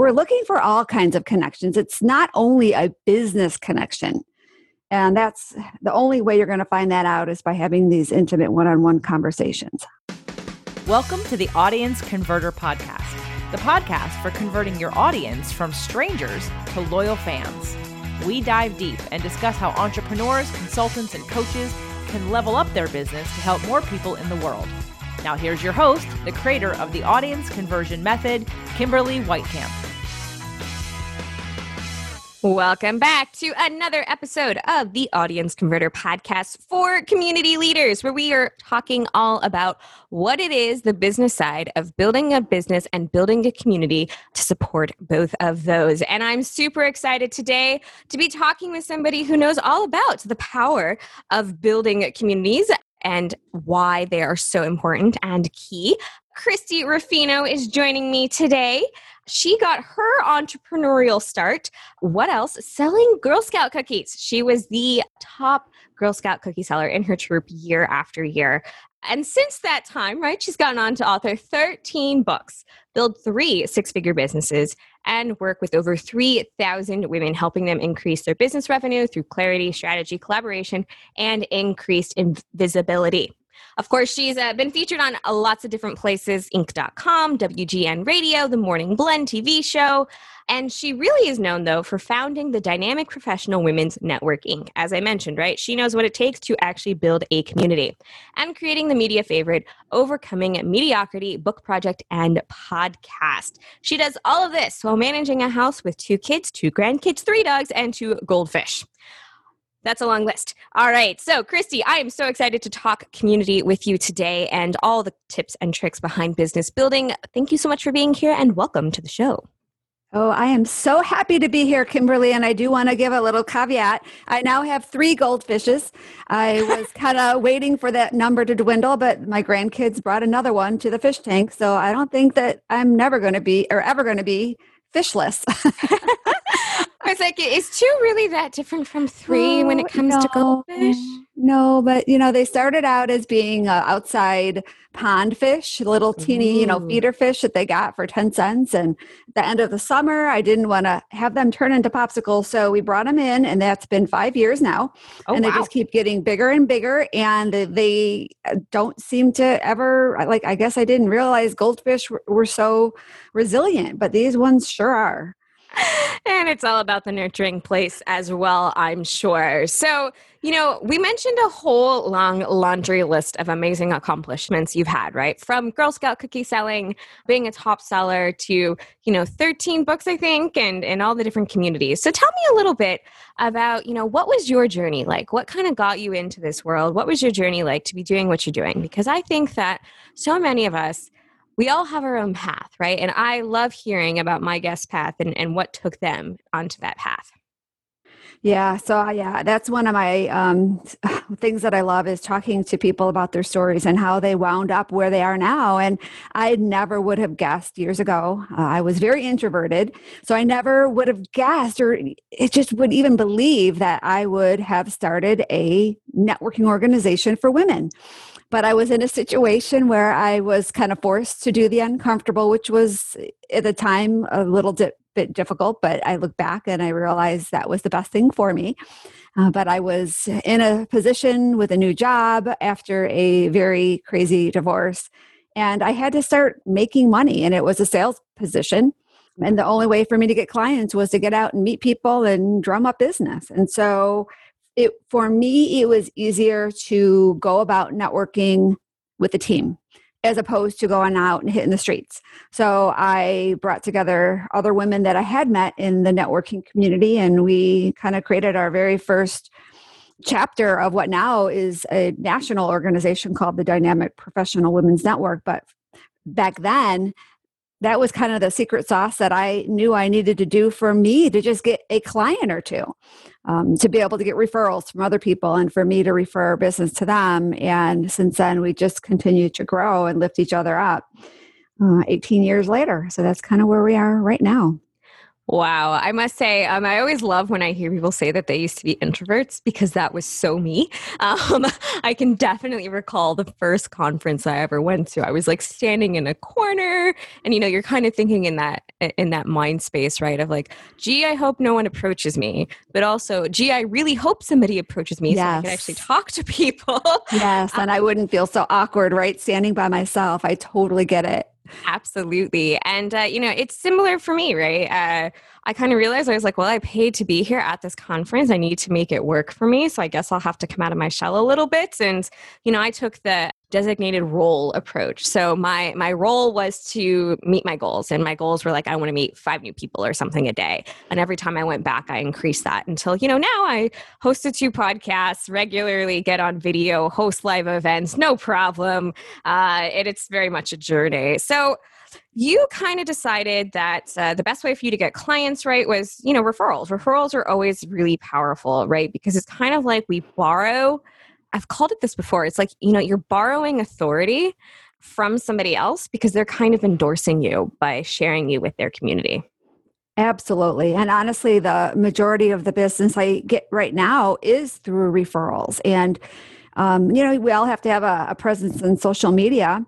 we're looking for all kinds of connections. It's not only a business connection. And that's the only way you're going to find that out is by having these intimate one on one conversations. Welcome to the Audience Converter Podcast, the podcast for converting your audience from strangers to loyal fans. We dive deep and discuss how entrepreneurs, consultants, and coaches can level up their business to help more people in the world. Now, here's your host, the creator of the audience conversion method, Kimberly Weitkamp. Welcome back to another episode of the Audience Converter podcast for community leaders, where we are talking all about what it is the business side of building a business and building a community to support both of those. And I'm super excited today to be talking with somebody who knows all about the power of building communities and why they are so important and key. Christie Ruffino is joining me today. She got her entrepreneurial start. What else? Selling Girl Scout cookies. She was the top Girl Scout cookie seller in her troop year after year. And since that time, right, she's gotten on to author 13 books, build three six figure businesses, and work with over 3,000 women, helping them increase their business revenue through clarity, strategy, collaboration, and increased visibility. Of course, she's uh, been featured on uh, lots of different places Inc.com, WGN Radio, The Morning Blend TV show. And she really is known, though, for founding the Dynamic Professional Women's Network Inc. As I mentioned, right? She knows what it takes to actually build a community and creating the media favorite, Overcoming Mediocrity book project and podcast. She does all of this while managing a house with two kids, two grandkids, three dogs, and two goldfish. That's a long list. All right. So, Christie, I am so excited to talk community with you today and all the tips and tricks behind business building. Thank you so much for being here and welcome to the show. Oh, I am so happy to be here, Kimberly. And I do want to give a little caveat. I now have three goldfishes. I was kind of waiting for that number to dwindle, but my grandkids brought another one to the fish tank. So I don't think that I'm never going to be or ever going to be fishless. I was like, is two really that different from three oh, when it comes no, to goldfish? No, but you know, they started out as being uh, outside pond fish, little teeny, Ooh. you know, feeder fish that they got for 10 cents. And at the end of the summer, I didn't want to have them turn into popsicles. So we brought them in, and that's been five years now. Oh, and they wow. just keep getting bigger and bigger. And they uh, don't seem to ever, like, I guess I didn't realize goldfish were, were so resilient, but these ones sure are and it's all about the nurturing place as well, I'm sure. So, you know, we mentioned a whole long laundry list of amazing accomplishments you've had, right? From Girl Scout cookie selling, being a top seller to, you know, 13 books, I think, and, and all the different communities. So tell me a little bit about, you know, what was your journey like? What kind of got you into this world? What was your journey like to be doing what you're doing? Because I think that so many of us, we all have our own path, right? And I love hearing about my guest path and, and what took them onto that path. Yeah, so uh, yeah, that's one of my um, things that I love is talking to people about their stories and how they wound up where they are now. And I never would have guessed years ago. Uh, I was very introverted, so I never would have guessed or it just would even believe that I would have started a networking organization for women but I was in a situation where I was kind of forced to do the uncomfortable, which was at the time a little di- bit difficult. But I look back and I realized that was the best thing for me. Uh, but I was in a position with a new job after a very crazy divorce, and I had to start making money, and it was a sales position. And the only way for me to get clients was to get out and meet people and drum up business. And so it for me it was easier to go about networking with the team as opposed to going out and hitting the streets. So I brought together other women that I had met in the networking community and we kind of created our very first chapter of what now is a national organization called the Dynamic Professional Women's Network. But back then, that was kind of the secret sauce that I knew I needed to do for me to just get a client or two, um, to be able to get referrals from other people and for me to refer business to them. And since then, we just continue to grow and lift each other up uh, 18 years later. So that's kind of where we are right now. Wow. I must say, um, I always love when I hear people say that they used to be introverts because that was so me. Um, I can definitely recall the first conference I ever went to. I was like standing in a corner and, you know, you're kind of thinking in that, in that mind space, right? Of like, gee, I hope no one approaches me. But also, gee, I really hope somebody approaches me yes. so I can actually talk to people. yes. And I wouldn't feel so awkward, right? Standing by myself. I totally get it. Absolutely. And, uh, you know, it's similar for me, right? Uh, I kind of realized I was like, well, I paid to be here at this conference. I need to make it work for me. So I guess I'll have to come out of my shell a little bit. And, you know, I took the designated role approach. So my my role was to meet my goals and my goals were like I want to meet 5 new people or something a day. And every time I went back I increased that until you know now I host a two podcasts regularly, get on video, host live events, no problem. Uh, and it's very much a journey. So you kind of decided that uh, the best way for you to get clients right was you know referrals referrals are always really powerful right because it's kind of like we borrow I've called it this before. It's like, you know, you're borrowing authority from somebody else because they're kind of endorsing you by sharing you with their community. Absolutely. And honestly, the majority of the business I get right now is through referrals. And, um, you know, we all have to have a, a presence in social media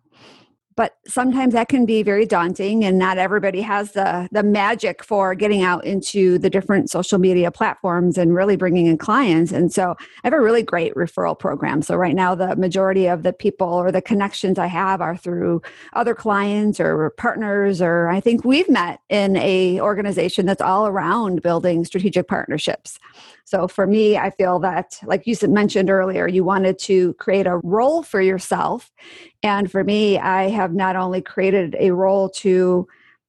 but sometimes that can be very daunting and not everybody has the the magic for getting out into the different social media platforms and really bringing in clients. And so i have a really great referral program. So right now the majority of the people or the connections i have are through other clients or partners or i think we've met in a organization that's all around building strategic partnerships so for me, I feel that, like you mentioned earlier, you wanted to create a role for yourself. And for me, I have not only created a role to,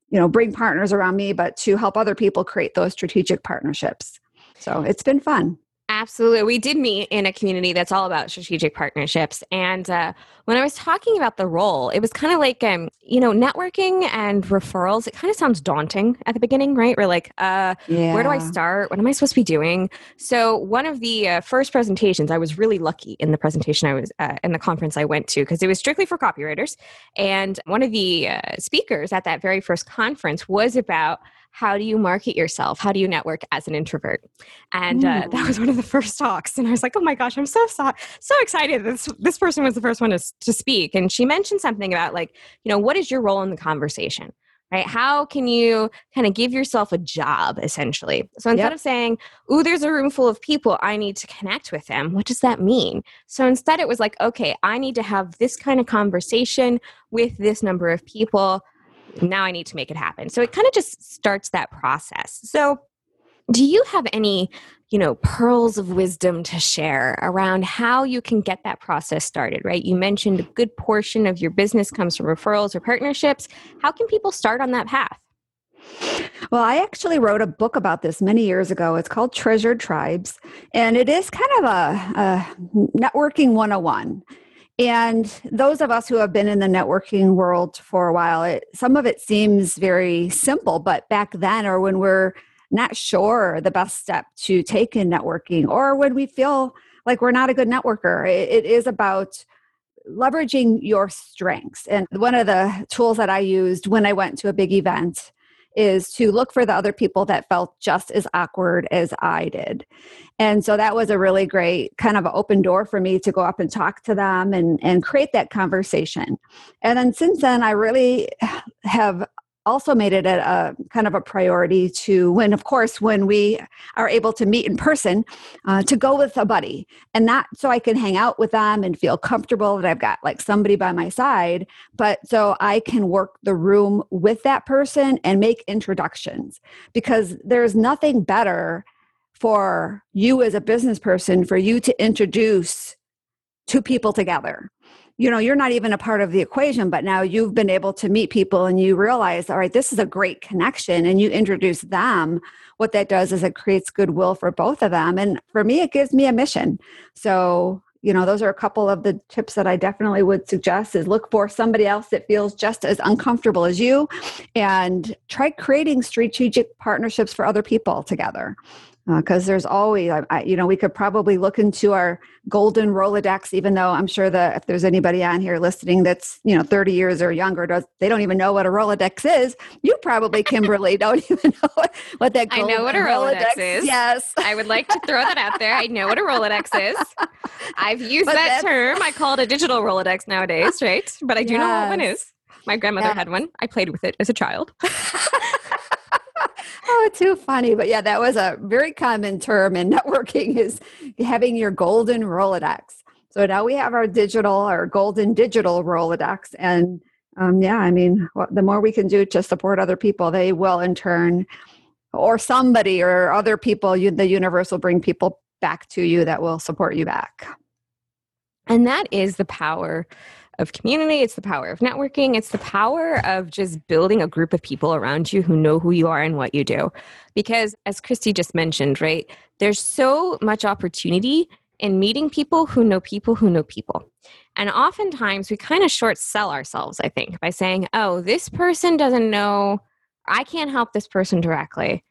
you know, bring partners around me, but to help other people create those strategic partnerships. So it's been fun. Absolutely. We did meet in a community that's all about strategic partnerships. And uh, when I was talking about the role, it was kind of like, um, you know, networking and referrals. It kind of sounds daunting at the beginning, right? We're like, uh, yeah. where do I start? What am I supposed to be doing? So, one of the uh, first presentations, I was really lucky in the presentation I was uh, in the conference I went to because it was strictly for copywriters. And one of the uh, speakers at that very first conference was about how do you market yourself? How do you network as an introvert? And uh, that was one of the first talks. And I was like, oh my gosh, I'm so so, so excited. This this person was the first one to, to speak. And she mentioned something about like, you know, what is your role in the conversation? Right? How can you kind of give yourself a job essentially? So instead yep. of saying, "Ooh, there's a room full of people, I need to connect with them." What does that mean? So instead it was like, "Okay, I need to have this kind of conversation with this number of people now I need to make it happen. So it kind of just starts that process. So do you have any, you know, pearls of wisdom to share around how you can get that process started, right? You mentioned a good portion of your business comes from referrals or partnerships. How can people start on that path? Well, I actually wrote a book about this many years ago. It's called Treasured Tribes, and it is kind of a, a networking 101. And those of us who have been in the networking world for a while, it, some of it seems very simple, but back then, or when we're not sure the best step to take in networking, or when we feel like we're not a good networker, it, it is about leveraging your strengths. And one of the tools that I used when I went to a big event is to look for the other people that felt just as awkward as I did. And so that was a really great kind of open door for me to go up and talk to them and, and create that conversation. And then since then, I really have also made it a, a, kind of a priority to when of course when we are able to meet in person uh, to go with a buddy. And not so i can hang out with them and feel comfortable that i've got like somebody by my side. But so i can work the room with that person and make introductions. Because there's nothing better for you as a business person for you to introduce two people together you know you're not even a part of the equation but now you've been able to meet people and you realize all right this is a great connection and you introduce them. What that does is it creates goodwill for both of them. And for me it gives me a mission. So you know those are a couple of the tips that i definitely would suggest is look for somebody else that feels just as uncomfortable as you and try creating strategic partnerships for other people together because uh, there's always I, you know we could probably look into our golden rolodex even though i'm sure that if there's anybody on here listening that's you know 30 years or younger does they don't even know what a rolodex is. You probably kimberly don't even know what, what that i know what a rolodex, rolodex, is. Yes. I would like to throw that out there. I know what a rolodex is. I've used but that term. I call it a digital rolodex nowadays right? But i do yes. know what one is. My grandmother yeah. had one. I played with it as a child oh, too funny. But yeah, that was a very common term in networking is having your golden Rolodex. So now we have our digital, our golden digital Rolodex. And um, yeah, I mean, the more we can do to support other people, they will in turn, or somebody or other people, you, the universe will bring people back to you that will support you back. And that is the power of community, it's the power of networking, it's the power of just building a group of people around you who know who you are and what you do. Because as Christie just mentioned, right, there's so much opportunity in meeting people who know people who know people. And oftentimes we kind of short sell ourselves, I think, by saying, oh, this person doesn't know, I can't help this person directly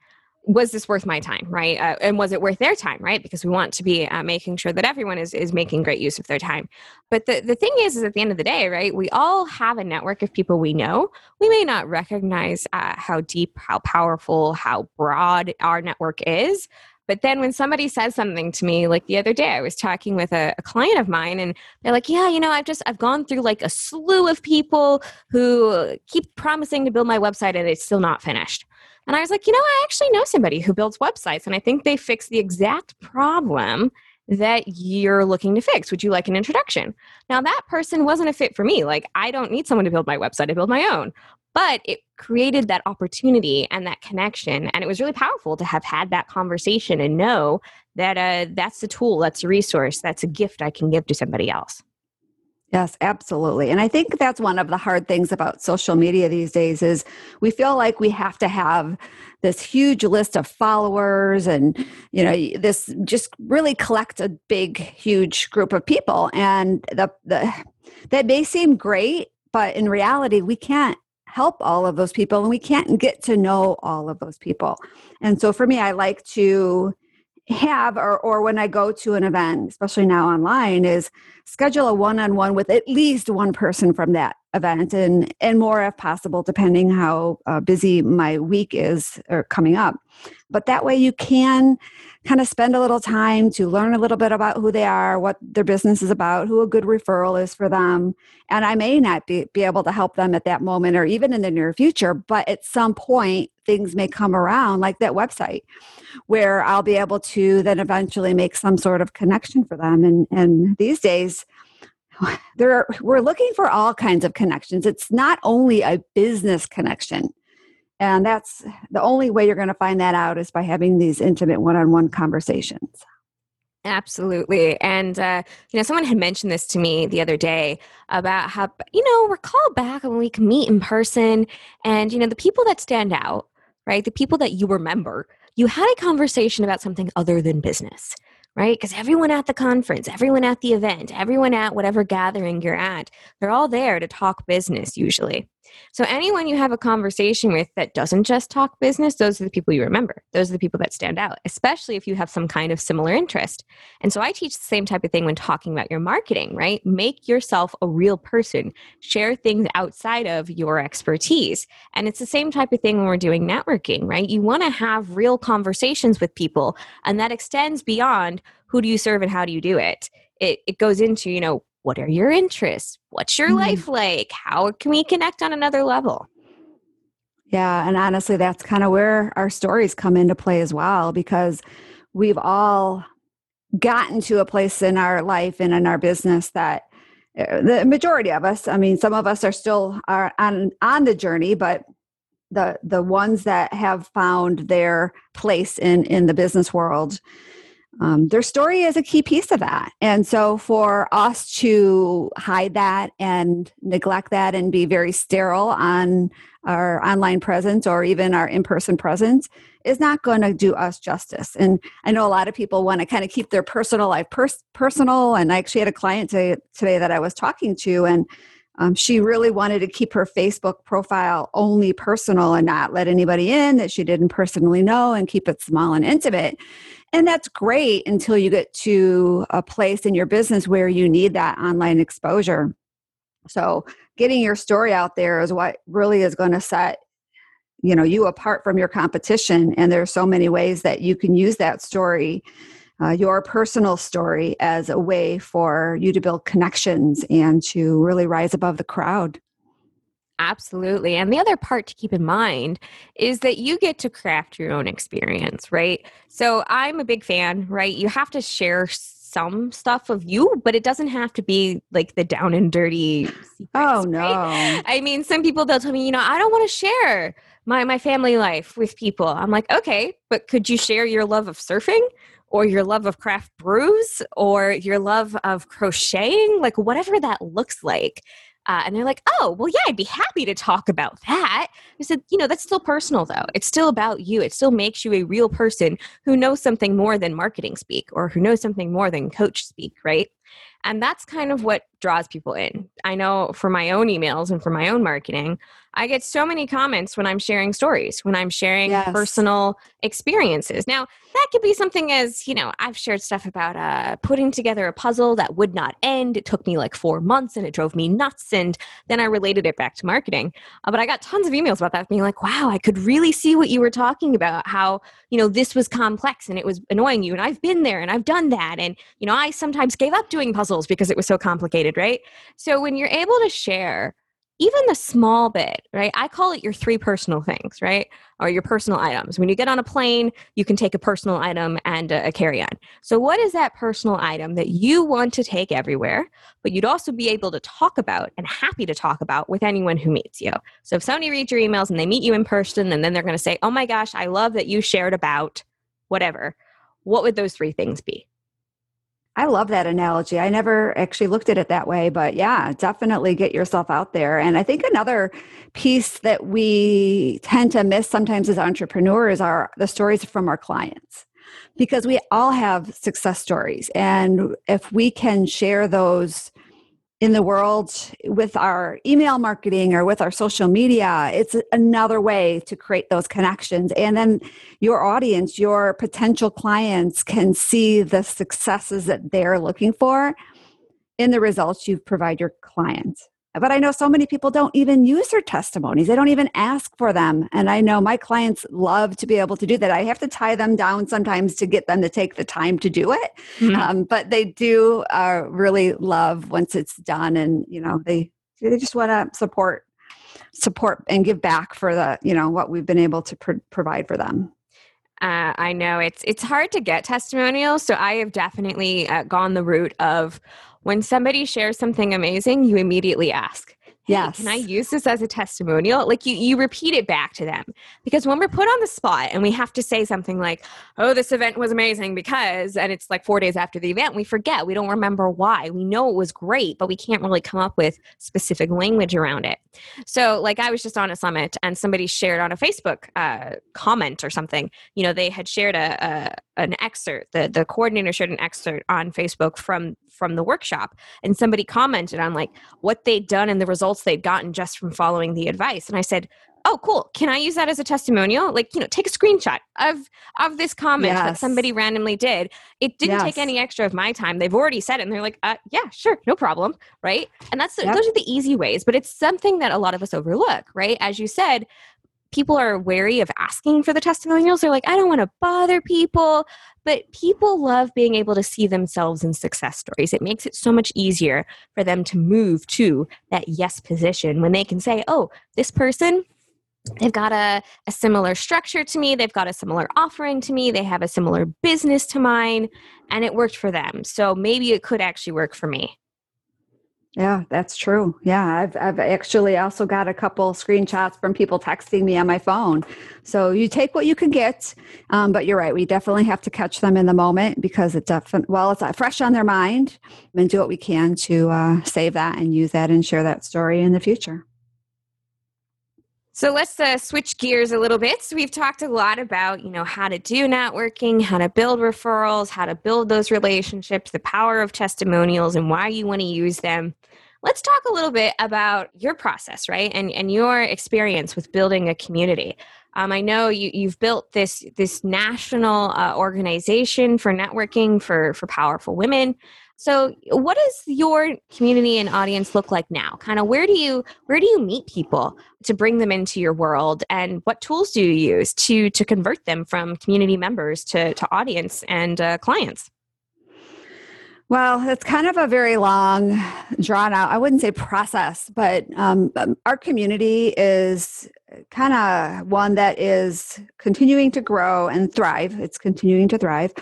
was this worth my time right? Uh, and was it worth their time right? Because we want to be uh, making sure that everyone is, is making great use of their time. But the, the thing is is at the end of the day right we all have a network of people we know. We may not recognize uh, how deep how powerful how broad our network is but then when somebody says something to me, like the other day, I was talking with a, a, client of mine and they're like, yeah, you know, I've just, I've gone through like a slew of people who keep promising to build my website and it's still not finished. And I was like, you know, I actually know somebody who builds websites and I think they fix the exact problem that you're looking to fix. Would you like an introduction? Now, that person wasn't a fit for me. Like, I don't need someone to build my website, I build my own. But it created that opportunity and that connection. And it was really powerful to have had that conversation and know that uh, that's a tool, that's a resource, that's a gift I can give to somebody else. Yes, absolutely. And I think that's one of the hard things about social media these days is we feel like we have to have this huge list of followers and you know this just really collect a big huge group of people and the the that may seem great but in reality we can't help all of those people and we can't get to know all of those people. And so for me I like to have or, or when i go to an event especially now online is schedule a one-on-one with at least one person from that event and and more if possible depending how uh, busy my week is or coming up. But that way you can kind of spend a little time to learn a little bit about who they are what their business is about who a good referral is for them and i may not be, be able to help them at that moment or even in the near future but at some point things may come around like that website where I'll be able to then eventually make some sort of connection for them. And, and these days, there are, we're looking for all kinds of connections. It's not only a business connection. And that's the only way you're going to find that out is by having these intimate one on one conversations. Absolutely. And, uh, you know, someone had mentioned this to me the other day about how, you know, recall back when we can meet in person and, you know, the people that stand out, right? The people that you remember you had a conversation about something other than business, right? Because everyone at the conference, everyone at the event, everyone at whatever gathering you're at, they're all there to talk business usually. So, anyone you have a conversation with that doesn't just talk business, those are the people you remember. Those are the people that stand out, especially if you have some kind of similar interest. And so, I teach the same type of thing when talking about your marketing, right? Make yourself a real person, share things outside of your expertise. And it's the same type of thing when we're doing networking, right? You want to have real conversations with people, and that extends beyond who do you serve and how do you do it. It, it goes into, you know, what are your interests? What's your mm-hmm. life like? How can we connect on another level? Yeah, and honestly, that's kind of where our stories come into play as well because we've all gotten to a place in our life and in our business that uh, the majority of us, I mean, some of us are still are on on the journey, but the the ones that have found their place in in the business world um, their story is a key piece of that. And so for us to hide that and neglect that and be very sterile on our online presence or even our in person presence is not going to do us justice. And I know a lot of people want to kind of keep their personal life pers- personal. And I actually had a client today, today that I was talking to, and Um, she really wanted to keep her Facebook profile only personal and not let anybody in that she didn't personally know and keep it small and intimate. And that's great until you get to a place in your business where you need that online exposure. So, getting your story out there is what really is going to set you know you apart from your competition and there's so many ways that you can use that story uh, your personal story as a way for you to build connections and to really rise above the crowd Absolutely. And the other part to keep in mind is that you get to craft your own experience, right? So I'm a big fan, right? You have to share some stuff of you, but it doesn't have to be like the down and dirty. Oh, secrets, oh, no. Right? I mean, some people, they'll tell me, you know, I don't want to share my, my family life with people. I'm like, okay, but could you share your love of surfing? or your love of craft brews or your love of crocheting, like whatever that looks like. Uh, and they're like, oh, well, yeah, I'd be happy to talk about that. I said, you know, that's still personal, though. It's still about you. It still makes you a real person who knows something more than marketing speak or who knows something more than coach speak, right? And that's kind of what draws people in. I know for my own emails and for my own marketing, I get so many comments when I'm sharing stories, when I'm sharing yes. personal experiences. Now, that could be something as, you know, I've shared stuff about uh, putting together a puzzle that would not end. It took me like four months and it drove me nuts. And then I related it back to marketing. Uh, but I got tons of emails about that being like, wow, I could really see what you were talking about, how, you know, this was complex and it was annoying you. And I've been there and I've done that. And, you know, I sometimes gave up doing puzzles because it was so complicated, right? So when you're able to share, even the small bit, right? I call it your three personal things, right? Or your personal items. When you get on a plane, you can take a personal item and a, carry on. So, what is that personal item that you want to take everywhere, but you'd also be able to talk about and happy to talk about with anyone who meets you? So, if somebody reads your emails and they meet you in person and then they're going to say, Oh my gosh, I love that you shared about whatever, what would those three things be? I love that analogy. I never actually looked at it that way, but yeah, definitely get yourself out there. And I think another piece that we tend to miss sometimes as entrepreneurs are the stories from our clients because we all have success stories. And if we can share those in the world with our email marketing or with our social media. It's another way to create those connections. And then your audience, your potential clients can see the successes that they're looking for in the results you provide your clients but I know so many people don't even use their testimonies. They don't even ask for them. And I know my clients love to be able to do that. I have to tie them down sometimes to get them to take the time to do it. Mm-hmm. Um, but they do uh, really love once it's done. And, you know, they, they just want to support, support and give back for the, you know, what we've been able to provide for them. Uh, I know it's it's hard to get testimonials, so I have definitely uh, gone the route of when somebody shares something amazing, you immediately ask, hey, yes. can I use this as a testimonial? Like you, you repeat it back to them. Because when we're put on the spot and we have to say something like, oh, this event was amazing because, and it's like four days after the event, we forget. We don't remember why. We know it was great, but we can't really come up with specific language around it. So, like, I was just on a summit and somebody shared on a Facebook uh, comment or something, you know, they had shared a, a an excerpt the the coordinator shared an excerpt on facebook from from the workshop and somebody commented on like what they'd done and the results they'd gotten just from following the advice. And i said oh cool. Can i use that as a testimonial? Like you know take a screenshot of of this comment yes. that somebody randomly did. It didn't yes. take any extra of my time. They've already said it and they're like uh, yeah sure no problem right? And that's yep. those are the easy ways but it's something that a lot of us overlook right? As you said people are wary of asking for the testimonials. They're like, I don't want to bother people. But people love being able to see themselves in success stories. It makes it so much easier for them to move to that yes position when they can say, oh, this person, they've got a, a similar structure to me, they've got a similar offering to me, they have a similar business to mine, and it worked for them. So maybe it could actually work for me. Yeah, that's true. Yeah, I've I've actually also got a couple screenshots from people texting me on my phone. So you take what you can get, um, but you're right. We definitely have to catch them in the moment because it definitely well, it's uh, fresh on their mind, and do what we can to uh, save that and use that and share that story in the future. So let's uh, switch gears a little bit. So we've talked a lot about, you know, how to do networking, how to build referrals, how to build those relationships, the power of testimonials and why you want to use them. let's talk a little bit about your process, right? And and your experience with building a community. Um, I know you, you've built this this national uh, organization for networking for for powerful women. So, what does your community and audience look like now? Kind of where do you where do you meet people to bring them into your world, and what tools do you use to to convert them from community members to to audience and uh, clients? Well, it's kind of a very long, drawn out, I wouldn't say process, but um, um our community is kind of one that is continuing to grow and thrive. It's continuing to thrive.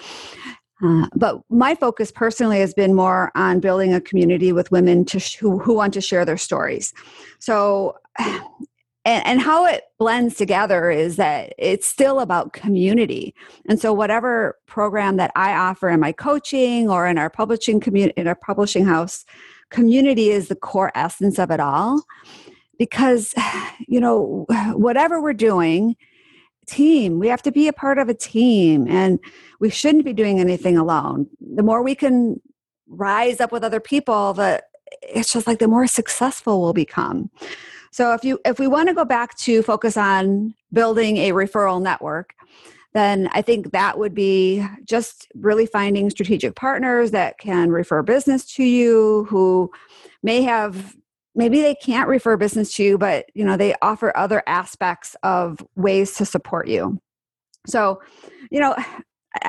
Uh, but my focus personally has been more on building a community with women to sh- who, who want to share their stories. So, and, and how it blends together is that it's still about community. And so, whatever program that I offer in my coaching or in our publishing community, in our publishing house, community is the core essence of it all. Because, you know, whatever we're doing, team. We have to be a part of a team and we shouldn't be doing anything alone. The more we can rise up with other people, the it's just like the more successful we'll become. So if you if we want to go back to focus on building a referral network, then I think that would be just really finding strategic partners that can refer business to you who may have maybe they can't refer business to you but you know they offer other aspects of ways to support you so you know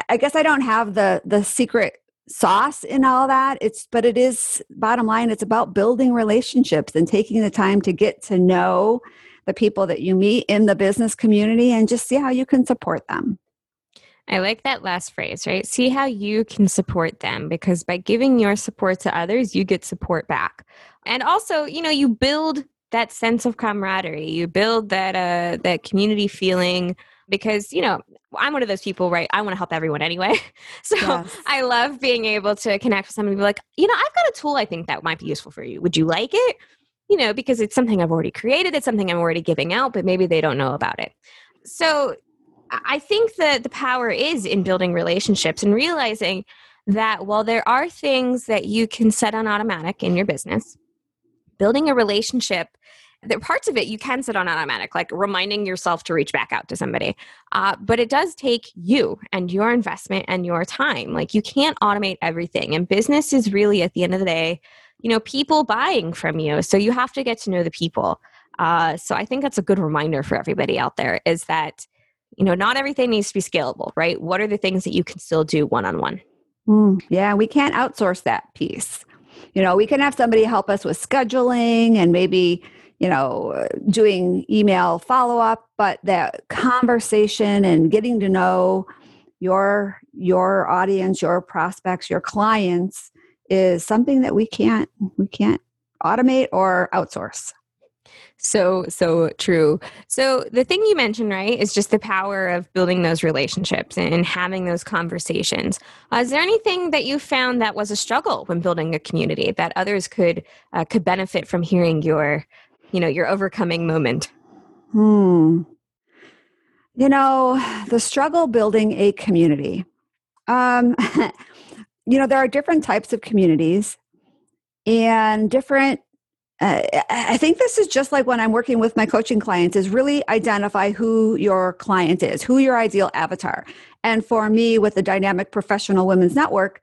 i guess i don't have the the secret sauce in all that it's but it is bottom line it's about building relationships and taking the time to get to know the people that you meet in the business community and just see how you can support them I like that last phrase, right? See how you can support them because by giving your support to others, you get support back. And also, you know, you build that sense of camaraderie. You build that uh that community feeling because, you know, I'm one of those people, right? I want to help everyone anyway. So yes. I love being able to connect with somebody and be like, you know, I've got a tool I think that might be useful for you. Would you like it? You know, because it's something I've already created, it's something I'm already giving out, but maybe they don't know about it. So I think that the power is in building relationships and realizing that while there are things that you can set on automatic in your business, building a relationship there parts of it you can set on automatic like reminding yourself to reach back out to somebody uh, but it does take you and your investment and your time like you can't automate everything and business is really at the end of the day you know people buying from you so you have to get to know the people uh, so i think that's a good reminder for everybody out there is that you know not everything needs to be scalable right? What are the things that you can still do one on one yeah we can't outsource that piece you know we can have somebody help us with scheduling and maybe you know doing email follow up but that conversation and getting to know your your audience your prospects your clients is something that we can't we can't automate or outsource so, so true. So, the thing you mentioned, right, is just the power of building those relationships and having those conversations. Uh, is there anything that you found that was a struggle when building a community that others could uh, could benefit from hearing your, you know, your overcoming moment? Hmm. You know, the struggle building a community. Um, you know, there are different types of communities and different uh, I think this is just like when I'm working with my coaching clients is really identify who your client is, who your ideal avatar. And for me with the Dynamic Professional Women's Network,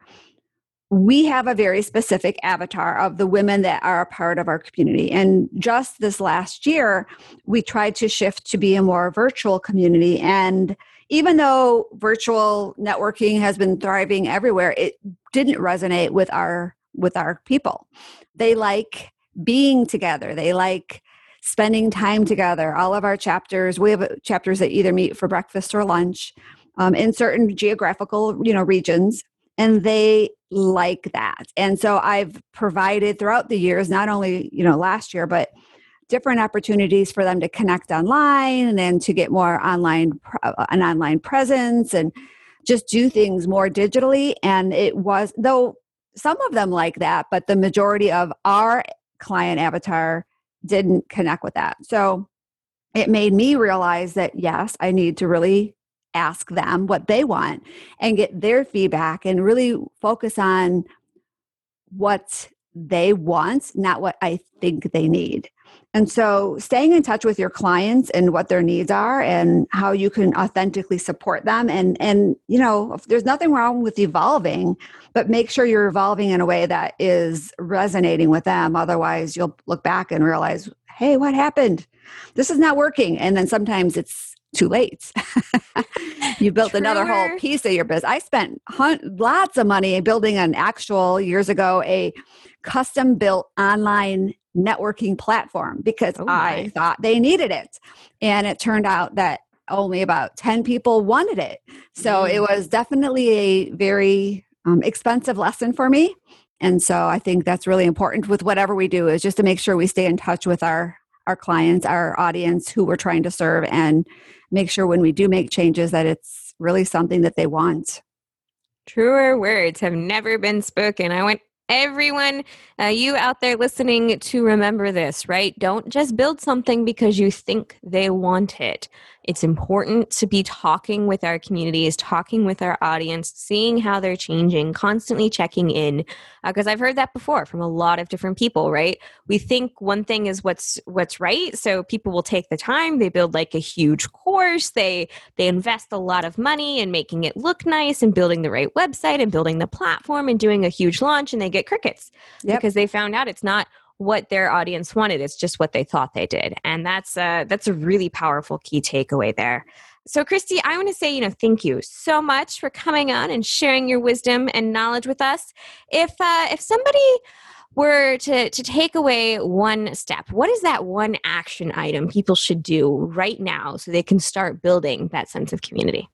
we have a very specific avatar of the women that are a part of our community. And just this last year, we tried to shift to be a more virtual community. And even though virtual networking has been thriving everywhere, it didn't resonate with our with our people. They like being together. They like spending time together. All of our chapters, we have chapters that either meet for breakfast or lunch um, in certain geographical, you know, regions, and they like that. And so I've provided throughout the years, not only you know last year, but different opportunities for them to connect online and then to get more online uh, an online presence and just do things more digitally and it was though some of them like that but the majority of our client avatar didn't connect with that. So it made me realize that yes, I need to really ask them what they want and get their feedback and really focus on what they want, not what I think they need. And so, staying in touch with your clients and what their needs are, and how you can authentically support them, and and you know, there's nothing wrong with evolving, but make sure you're evolving in a way that is resonating with them. Otherwise, you'll look back and realize, hey, what happened? This is not working. And then sometimes it's too late. you built Truer. another whole piece of your business. I spent hun- lots of money building an actual years ago a custom built online networking platform because oh I thought they needed it. And it turned out that only about 10 people wanted it. So mm. it was definitely a very um, expensive lesson for me. And so I think that's really important with whatever we do is just to make sure we stay in touch with our our clients, our audience who we're trying to serve and make sure when we do make changes that it's really something that they want. Truer words have never been spoken. I want everyone, uh, you out there listening, to remember this, right? Don't just build something because you think they want it. It's important to be talking with our communities, talking with our audience, seeing how they're changing, constantly checking in. Because uh, I've heard that before from a lot of different people, right? We think one thing is what's what's right, so people will take the time. They build like a huge course. They they invest a lot of money in making it look nice and building the right website and building the platform and doing a huge launch, and they get crickets yep. because they found out it's not what their audience wanted. It's just what they thought they did. And that's a that's a really powerful key takeaway there. So Christie i want to say you know thank you so much for coming on and sharing your wisdom and knowledge with us. If uh, if somebody were to to take away one step what is that one action item people should do right now so they can start building that sense of community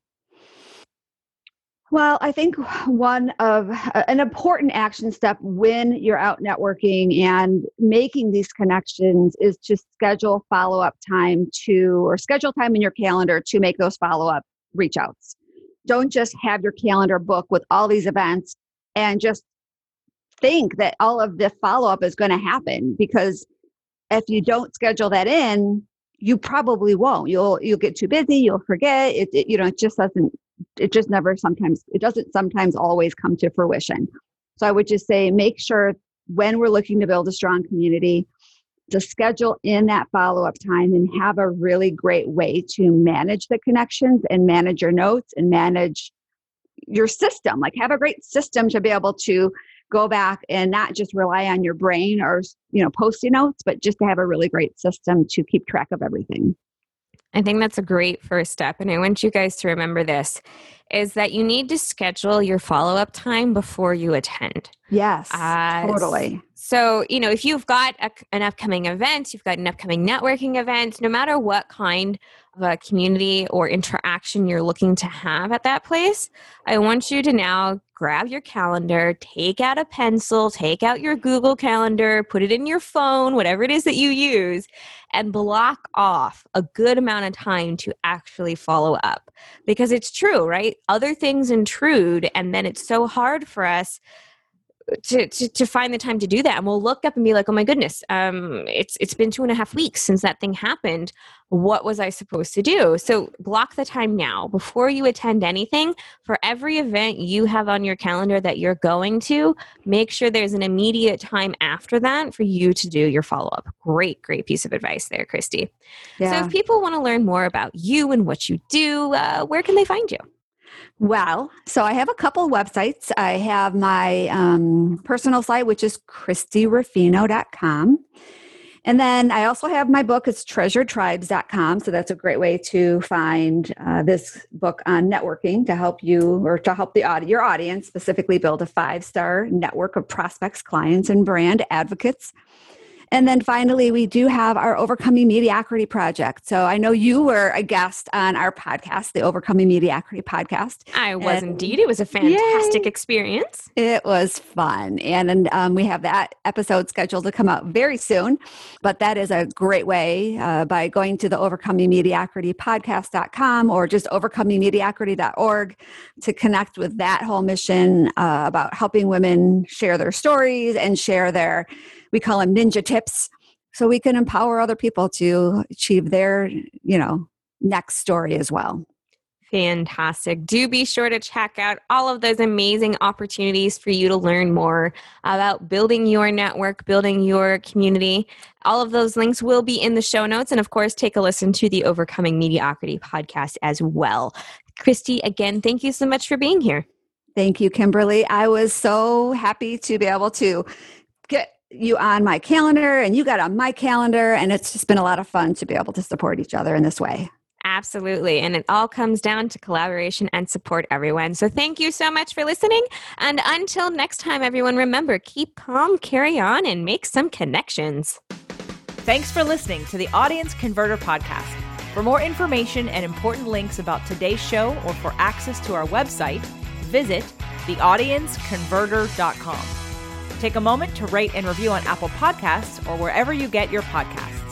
well, I think one of uh, an important action step when you're out networking and making these connections is to schedule follow up time to, or schedule time in your calendar to make those follow up reach outs. Don't just have your calendar book with all these events and just think that all of the follow up is going to happen because if you don't schedule that in, you probably won't. You'll you'll get too busy. You'll forget. It, it you know it just doesn't it just never sometimes it doesn't sometimes always come to fruition. So i would just say make sure when we're looking to build a strong community to schedule in that follow-up time and have a really great way to manage the connections and manage your notes and manage your system. Like have a great system to be able to go back and not just rely on your brain or you know posting notes but just to have a really great system to keep track of everything I think that's a great first step. And I want you guys to remember this is that you need to schedule your follow up time before you attend. Yes, uh, totally. So, you know, if you've got a, an upcoming event, you've got an upcoming networking event, no matter what kind of a community or interaction you're looking to have at that place, I want you to now grab your calendar, take out a pencil, take out your Google Calendar, put it in your phone, whatever it is that you use, and block off a good amount of time to actually follow up. Because it's true, right? Other things intrude, and then it's so hard for us to, to, to find the time to do that. And we'll look up and be like oh my goodness um, it's it's been two and a half weeks since that thing happened. What was i supposed to do? So block the time now. Before you attend anything for every event you have on your calendar that you're going to make sure there's an immediate time after that for you to do your follow-up. Great great piece of advice there Christie. Yeah. so if people want to learn more about you and what you do uh, where can they find you well, so I have a couple websites. I have my um, personal site, which is christieruffino.com. And then I also have my book, it's treasuredtribes.com. So that's a great way to find uh, this book on networking to help you or to help the your audience specifically build a five star network of prospects, clients, and brand advocates. And then finally, we do have our Overcoming Mediocrity Project. So I know you were a guest on our podcast, the Overcoming Mediocrity Podcast. I was and indeed. It was a fantastic yay, experience. It was fun. And, and um, we have that episode scheduled to come out very soon. But that is a great way uh, by going to the Overcoming Mediocrity Podcast.com or just overcomingmediocrity.org to connect with that whole mission uh, about helping women share their stories and share their we call them ninja tips so we can empower other people to achieve their you know next story as well Fantastic. Do be sure to check out all of those amazing opportunities for you to learn more about building your network, building your community. All of those links will be in the show notes. And of course, take a listen to the Overcoming Mediocrity podcast as well. Christie, again, thank you so much for being here. Thank you, Kimberly. I was so happy to be able to get you on my calendar and you got on my calendar. And it's just been a lot of fun to be able to support each other in this way. Absolutely. And it all comes down to collaboration and support, everyone. So thank you so much for listening. And until next time, everyone, remember keep calm, carry on, and make some connections. Thanks for listening to the Audience Converter Podcast. For more information and important links about today's show or for access to our website, visit theaudienceconverter.com. Take a moment to rate and review on Apple Podcasts or wherever you get your podcasts.